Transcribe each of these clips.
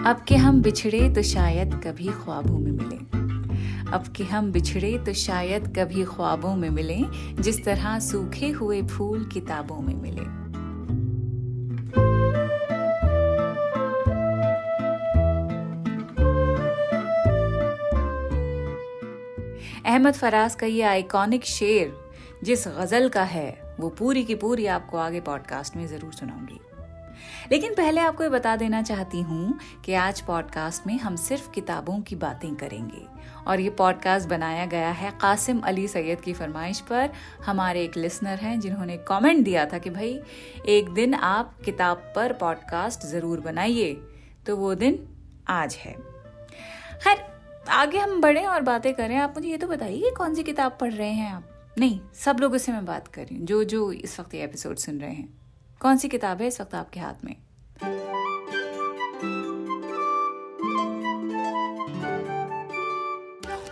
अब के हम बिछड़े तो शायद कभी ख्वाबों में मिले। अब के हम बिछड़े तो शायद कभी ख्वाबों में मिले, जिस तरह सूखे हुए फूल किताबों में मिले। अहमद फराज का ये आइकॉनिक शेर, जिस गज़ल का है, वो पूरी की पूरी आपको आगे पॉडकास्ट में ज़रूर सुनाऊँगी। लेकिन पहले आपको ये बता देना चाहती हूँ कि आज पॉडकास्ट में हम सिर्फ़ किताबों की बातें करेंगे। और ये पॉडकास्ट बनाया गया है कासिम अली सैयद की फरमाइश पर। हमारे एक लिसनर हैं जिन्होंने कमेंट दिया था कि भाई, एक दिन आप किताब पर पॉडकास्ट ज़रूर बनाइए। तो वो दिन आज है। खैर, आगे हम बढ़े और बातें करें। आप मुझे ये तो बताइए कौन सी किताब पढ़ रहे हैं आप? नहीं, सब लोगों से मैं बात कर रही हूँ। जो जो इस वक्त ये एपिसोड सुन रहे हैं। कौन सी किताब है इस वक्त आपके हाथ में?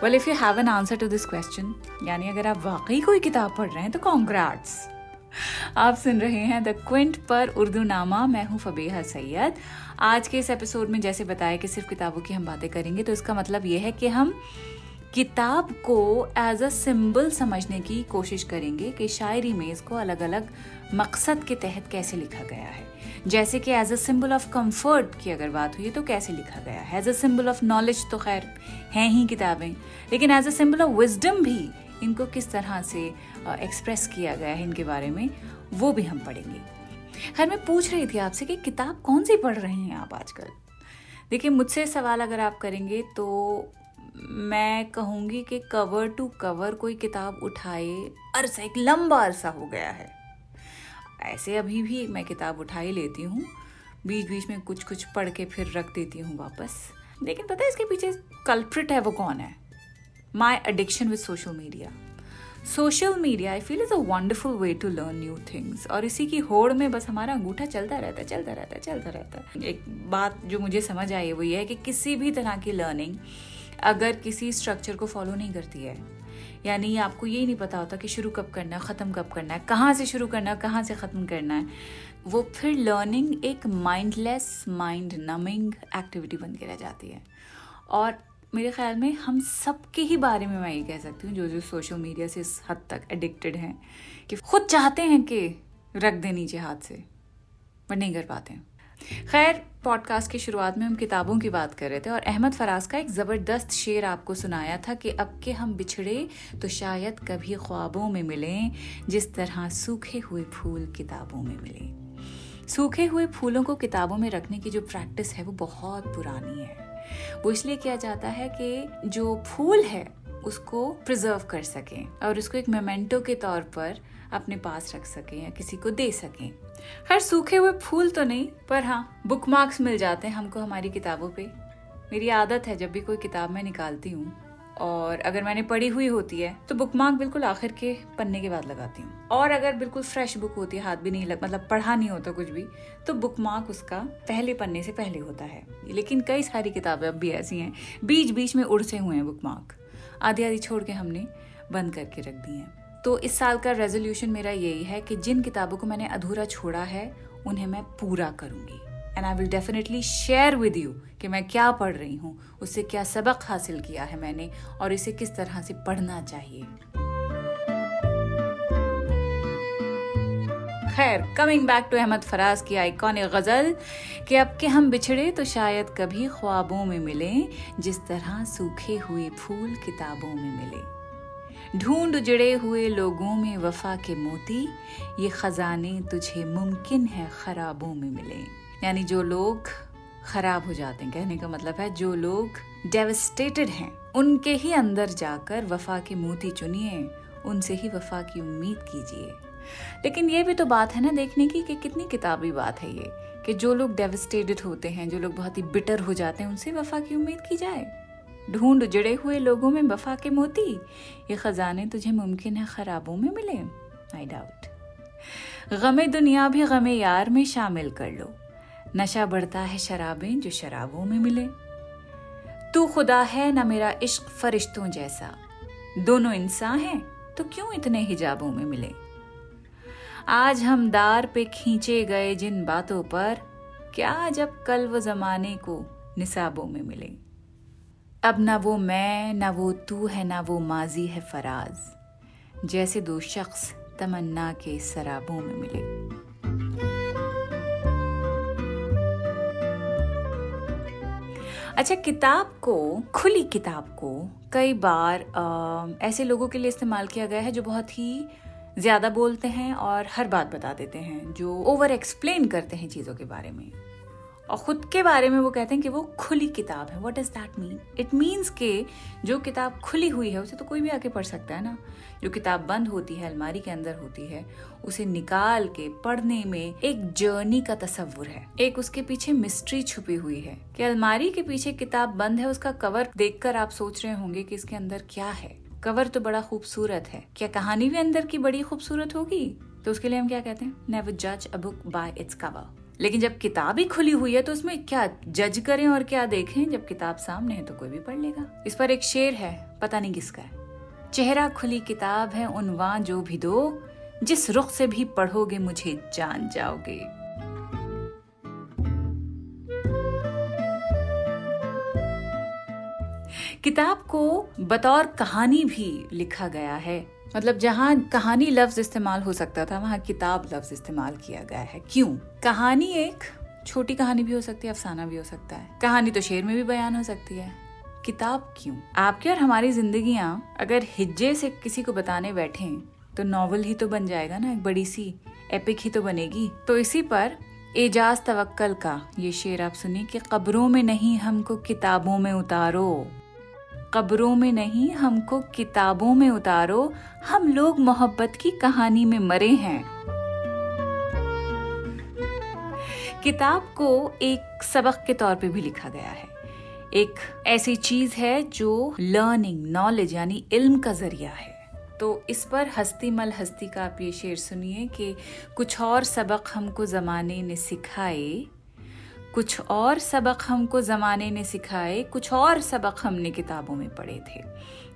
Well if you have an answer to this question यानी अगर आप वाकई कोई किताब पढ़ रहे हैं तो कॉन्ग्रेट्स आप सुन रहे हैं द क्विंट पर उर्दू नामा मैं हूँ फबीहा सैयद। आज के इस एपिसोड में जैसे बताया कि सिर्फ़ किताबों की हम बातें करेंगे तो इसका मतलब यह है कि हम किताब को एज अ सिंबल समझने की कोशिश करेंगे कि शायरी में इसको अलग अलग मकसद के तहत कैसे लिखा गया है? जैसे कि as a symbol of comfort की अगर बात हुई तो कैसे लिखा गया है? As a symbol of knowledge तो खैर हैं ही किताबें। लेकिन as a symbol of wisdom भी इनको किस तरह से एक्सप्रेस किया गया है इनके बारे में, वो भी हम पढ़ेंगे। खैर, मैं पूछ रही थी आपसे कि किताब कौन सी पढ़ रहे हैं आप आजकल? देखिए, मुझसे सवाल अगर आप करेंगे तो मैं कहूँगी कि कवर टू कवर कोई किताब उठाए अरसा, एक लंबा अरसा हो गया है। ऐसे अभी भी मैं किताब उठा ही लेती हूँ। बीच बीच में कुछ कुछ पढ़ के फिर रख देती हूँ वापस। लेकिन पता है इसके पीछे कल्प्रिट है वो कौन है? My addiction with social media social media I feel is a wonderful way to learn new things और इसी की होड़ में बस हमारा अंगूठा चलता रहता है चलता रहता है चलता रहता। है एक बात जो मुझे समझ आई, वो ये है कि किसी भी तरह की लर्निंग अगर किसी स्ट्रक्चर को फॉलो नहीं करती है यानी आपको ये नहीं पता होता कि शुरू कब करना है, ख़त्म कब करना है, कहाँ से शुरू करना है, कहाँ से ख़त्म करना है। वो फिर लर्निंग एक माइंडलेस माइंड नमिंग एक्टिविटी बन के रह जाती है। और मेरे ख्याल में हम सबके ही बारे में मैं ये कह सकती हूँ जो जो सोशल मीडिया से इस हद तक एडिक्टेड हैं, कि खुद चाहते हैं कि रख दें नीचे हाथ से बट नहीं कर पाते हैं। खैर पॉडकास्ट की शुरुआत में हम किताबों की बात कर रहे थे और अहमद फराज का एक ज़बरदस्त शेर आपको सुनाया था कि अब के हम बिछड़े तो शायद कभी ख्वाबों में मिलें, जिस तरह सूखे हुए फूल किताबों में मिले। सूखे हुए फूलों को किताबों में रखने की जो प्रैक्टिस है वो बहुत पुरानी है। वो इसलिए किया जाता है कि जो फूल है, उसको प्रिजर्व कर सकें और उसको एक मेमेंटो के तौर पर अपने पास रख सकें या किसी को दे सकें। खैर सूखे हुए फूल तो नहीं, पर हाँ बुक मार्क्स मिल जाते हैं हमको हमारी किताबों पे। मेरी आदत है जब भी कोई किताब मैं निकालती हूँ, और अगर मैंने पढ़ी हुई होती है तो बुक मार्क बिल्कुल आखिर के पन्ने के बाद लगाती हूँ। और अगर बिल्कुल फ्रेश बुक होती है, हाथ भी नहीं लग मतलब पढ़ा नहीं होता कुछ भी तो बुक मार्क उसका पहले पन्ने से पहले होता है। लेकिन कई सारी किताबें अब भी ऐसी हैं बीच बीच में उड़से हुए हैं बुक मार्क आधी आधी छोड़ के हमने बंद करके रख दी हैं। तो इस साल का रेजोल्यूशन मेरा यही है कि जिन किताबों को मैंने अधूरा छोड़ा है, उन्हें मैं पूरा करूँगी। And I will definitely share with you कि मैं क्या पढ़ रही हूँ, उससे क्या सबक हासिल किया है मैंने, और इसे किस तरह से पढ़ना चाहिए। खैर coming back to Ahmad Faraz की आइकॉनिक गज़ल कि अब के हम बिछड़े तो शायद कभी ख्वाबों में मिले, जिस तरह सूखे हुए फूल किताबों में मिले। ढूंढ उजड़े हुए लोगों में वफा के मोती, ये खजाने तुझे मुमकिन है खराबों में मिले। यानी जो लोग खराब हो जाते हैं, कहने का मतलब है जो लोग डेवस्टेटेड हैं, उनके ही अंदर जाकर वफा के मोती चुनिए, उनसे ही वफा की उम्मीद कीजिए। लेकिन ये भी तो बात है ना देखने की कि कितनी किताबी बात है ये, कि जो लोग डेवस्टेटेड होते हैं, जो लोग बहुत ही बिटर हो जाते हैं, उनसे वफा की उम्मीद की जाए। ढूंढ जड़े हुए लोगों में वफा के मोती। ये खजाने तुझे मुमकिन है खराबों में मिले आई डाउट गमे दुनिया भी गमे यार में शामिल कर लो। नशा बढ़ता है शराबें जो शराबों में मिले। तू खुदा है ना मेरा इश्क फरिश्तों जैसा। दोनों इंसान हैं तो क्यों इतने हिजाबों में मिले? आज हम दार पे खींचे गए जिन बातों पर, क्या जब कल वो जमाने को निसाबों में मिले? अब ना वो मैं ना वो तू है ना वो माजी है फराज। जैसे दो शख्स तमन्ना के शराबों में मिले। अच्छा किताब को खुली किताब को कई बार आ, ऐसे लोगों के लिए इस्तेमाल किया गया है जो बहुत ही ज़्यादा बोलते हैं और हर बात बता देते हैं जो ओवर एक्सप्लेन करते हैं चीज़ों के बारे में। और खुद के बारे में वो कहते हैं कि वो खुली किताब है। What does that mean it means के जो किताब खुली हुई है, उसे तो कोई भी आके पढ़ सकता है ना। जो किताब बंद होती है, अलमारी के अंदर होती है, उसे निकाल के पढ़ने में एक जर्नी का तस्वुर है। एक उसके पीछे मिस्ट्री छुपी हुई है कि अलमारी के पीछे किताब बंद है, उसका कवर देखकर आप सोच रहे होंगे कि इसके अंदर क्या है। कवर तो बड़ा खूबसूरत है। क्या कहानी भी अंदर की बड़ी खूबसूरत होगी? तो उसके लिए हम क्या कहते हैं? नेवर जज a book by its cover लेकिन जब किताब ही खुली हुई है तो उसमें क्या जज करें और क्या देखें? जब किताब सामने है तो कोई भी पढ़ लेगा। इस पर एक शेर है, पता नहीं किसका है। चेहरा खुली किताब है उनवा जो भी दो, जिस रुख से भी पढ़ोगे, मुझे जान जाओगे। किताब को बतौर कहानी भी लिखा गया है। मतलब जहाँ कहानी लफ्ज इस्तेमाल हो सकता था, वहाँ किताब लफ्ज इस्तेमाल किया गया है। क्यों? कहानी एक छोटी कहानी भी हो सकती है, अफसाना भी हो सकता है। कहानी तो शेर में भी बयान हो सकती है। किताब क्यों? आपकी और हमारी जिंदगियाँ अगर हिज्जे से किसी को बताने बैठे तो नॉवल ही तो बन जाएगा ना, एक बड़ी सी एपिक ही तो बनेगी। तो इसी पर एजाज तवक्कल का ये शेर आप सुनिए कि कब्रों में नहीं हमको किताबों में उतारो। कब्रों में नहीं, हमको किताबों में उतारो। हम लोग मोहब्बत की कहानी में मरे हैं। किताब को एक सबक के तौर पे भी लिखा गया है। एक ऐसी चीज़ है जो लर्निंग नॉलेज यानी इल्म का ज़रिया है। तो इस पर हस्ती मल हस्ती का आप ये शेर सुनिए कि कुछ और सबक हमको जमाने ने सिखाए कुछ और सबक हमको ज़माने ने सिखाए, कुछ और सबक हमने किताबों में पढ़े थे,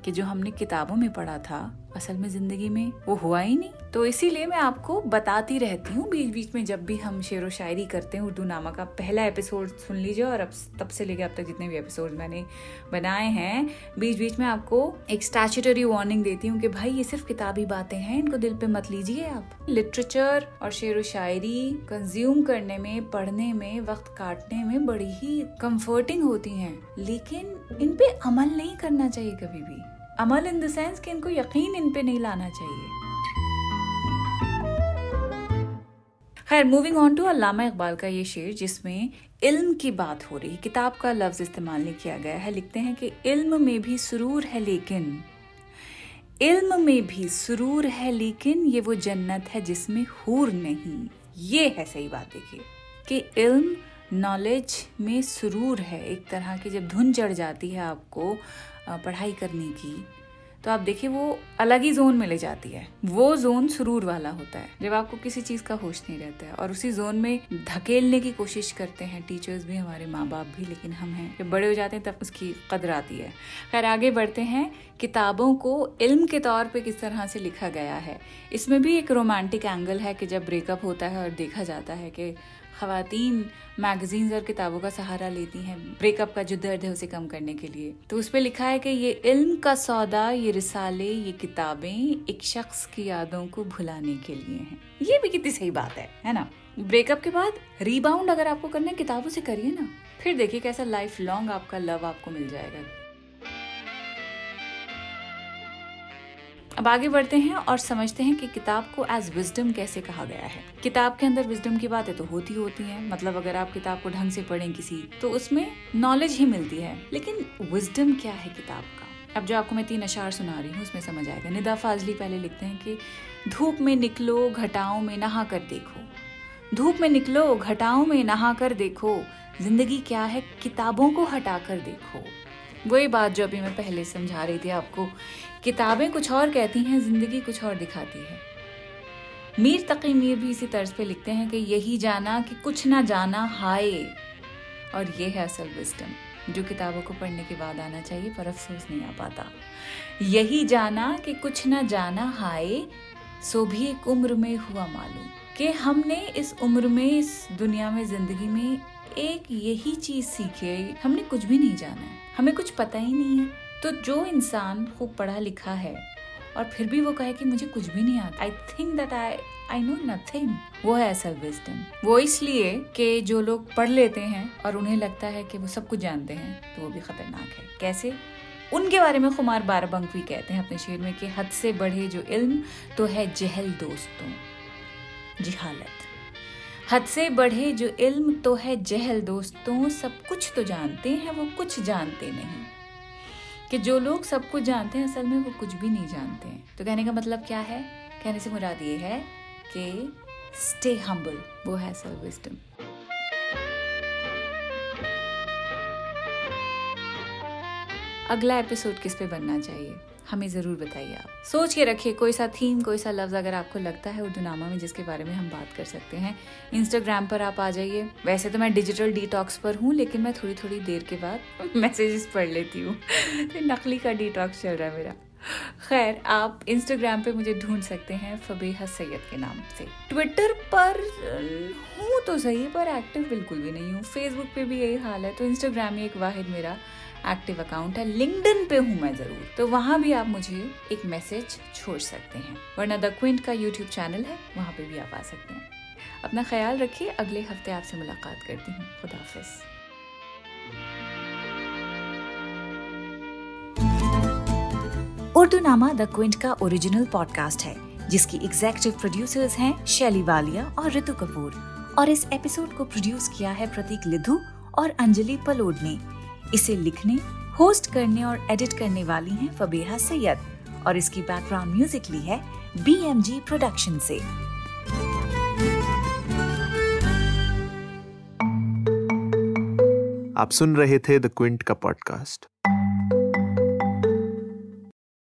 कि जो हमने किताबों में पढ़ा था असल में ज़िंदगी में वो हुआ ही नहीं। तो इसीलिए मैं आपको बताती रहती हूँ, बीच बीच में जब भी हम शेर व शायरी करते हैं उर्दू नामा का पहला एपिसोड सुन लीजिए और अब तब से लेकर अब तक जितने भी एपिसोड मैंने बनाए हैं, बीच बीच में आपको एक स्टैचुटरी वार्निंग देती हूँ कि भाई ये सिर्फ़ किताबी बातें हैं, इनको दिल पे मत लीजिए आप। लिटरेचर और शेर व शायरी कंज्यूम करने में, पढ़ने में, वक्त काटने में बड़ी ही कंफर्टिंग होती हैं, लेकिन इन पे अमल नहीं करना चाहिए कभी भी। अमल इन द सेंस कि इनको यकीन इन पे नहीं लाना चाहिए। खैर moving on to Allama Iqbal का ये शेर जिसमें इल्म की बात हो रही, किताब का लफ्ज इस्तेमाल नहीं किया गया है, लिखते हैं कि इल्म में भी सुरूर है लेकिन, इल्म में भी सुरूर है लेकिन ये वो जन्नत है जिसमें हूर नहीं। ये है सही बात देखिए कि इल्म नॉलेज में सुरूर है, एक तरह की जब धुन चढ़ जाती है आपको पढ़ाई करने की तो आप देखिए वो अलग ही जोन में ले जाती है। वो जोन सुरूर वाला होता है, जब आपको किसी चीज़ का होश नहीं रहता है। और उसी जोन में धकेलने की कोशिश करते हैं टीचर्स भी, हमारे माँ बाप भी, लेकिन हम हैं। जब बड़े हो जाते हैं, तब उसकी कदर आती है। खैर, आगे बढ़ते हैं, किताबों को इल्म के तौर पे किस तरह से लिखा गया है। इसमें भी एक रोमांटिक एंगल है कि जब ब्रेकअप होता है और देखा जाता है कि खातन मैगजीन्स और किताबों का सहारा लेती हैं। ब्रेकअप का जो दर्द है उसे कम करने के लिए। तो उस पर लिखा है कि ये इल्म का सौदा, ये रिसाले, ये किताबें एक शख्स की यादों को भुलाने के लिए हैं। ये भी कितनी सही बात है है ना? ब्रेकअप के बाद रीबाउंड अगर आपको करना है, किताबों से करिए ना। फिर देखिए कैसा लाइफ लॉन्ग आपका लव आपको मिल जाएगा। अब आगे बढ़ते हैं और समझते हैं कि किताब को एज विजडम कैसे कहा गया है। किताब के अंदर विजडम की बातें तो होती होती हैं मतलब अगर आप किताब को ढंग से पढ़ें किसी तो उसमें नॉलेज ही मिलती है। लेकिन विजडम क्या है किताब का? अब जो आपको मैं तीन अशार सुना रही हूँ, उसमें समझ आएगा। निदा फाजली पहले लिखते हैं कि, धूप में निकलो, घटाओं में नहा कर देखो। धूप में निकलो, घटाओं में नहा कर देखो। ज़िंदगी क्या है? किताबों को हटा कर देखो। वही बात जो अभी मैं पहले समझा रही थी आपको। किताबें कुछ और कहती हैं, ज़िंदगी कुछ और दिखाती है। मीर तकी मीर भी इसी तर्ज पे लिखते हैं कि यही जाना कि कुछ ना जाना हाय। और ये है असल विस्टम जो किताबों को पढ़ने के बाद आना चाहिए, पर अफसोस नहीं आ पाता। यही जाना कि कुछ ना जाना हाय, सो भी एक उम्र में हुआ मालूम कि हमने इस उम्र में, इस दुनिया में, ज़िंदगी में एक यही चीज़ सीखे हमने कुछ भी नहीं जाना है। हमें कुछ पता ही नहीं है। तो जो इंसान खूब पढ़ा लिखा है, और फिर भी वो कहे कि मुझे कुछ भी नहीं आता I think that I I know nothing वो है असल विजडम वो इसलिए कि जो लोग पढ़ लेते हैं, और उन्हें लगता है कि वो सब कुछ जानते हैं तो वो भी खतरनाक है। कैसे? उनके बारे में खुमार बारबंक भी कहते हैं अपने शेर में कि हद से बढ़े जो इल्म तो है जहल दोस्तों। जिहालत। हद से बढ़े जो इल्म तो है जहल दोस्तों, सब कुछ तो जानते हैं, वो कुछ जानते नहीं। कि जो लोग सब कुछ जानते हैं, असल में वो कुछ भी नहीं जानते हैं। तो कहने का मतलब क्या है? कहने से मुराद ये है कि स्टे हम्बल वो है असल विजडम अगला एपिसोड किस पे बनना चाहिए? हमें ज़रूर बताइए आप। सोच के रखिए, कोई सा थीम कोई सा लफ्ज़ अगर आपको लगता है उर्दू नामा में जिसके बारे में हम बात कर सकते हैं इंस्टाग्राम पर आप आ जाइए। वैसे तो मैं डिजिटल डिटॉक्स पर हूँ, लेकिन मैं थोड़ी थोड़ी देर के बाद मैसेजेस पढ़ लेती हूँ। तो नकली का डिटॉक्स चल रहा है मेरा। खैर, आप इंस्टाग्राम पे मुझे ढूंढ सकते हैं फबीहा सैयद के नाम से। ट्विटर पर, हूँ तो सही, पर एक्टिव बिल्कुल भी नहीं हूँ। फेसबुक पे भी यही हाल है तो इंस्टाग्राम ही एक वाहिद मेरा। एक्टिव अकाउंट है। लिंकडन पे हूँ मैं ज़रूर। तो वहाँ भी आप मुझे एक मैसेज छोड़ सकते हैं। वरना द क्विंट का यूट्यूब चैनल है, वहाँ पे भी आप आ सकते हैं। अपना ख्याल रखिए। अगले हफ़्ते आपसे मुलाकात करती हूँ। खुदाफिज उर्दू नामा द क्विंट का ओरिजिनल पॉडकास्ट है, जिसकी एग्जेक्टिव प्रोड्यूसर्स हैं शैली वालिया और ऋतु कपूर। और इस एपिसोड को प्रोड्यूस किया है प्रतीक लिधु और अंजलि पलोड ने। इसे लिखने होस्ट करने और एडिट करने वाली हैं फबेहा सैयद और इसकी बैकग्राउंड म्यूज़िक ली है बी एम जी प्रोडक्शन से। आप सुन रहे थे द क्विंट का पॉडकास्ट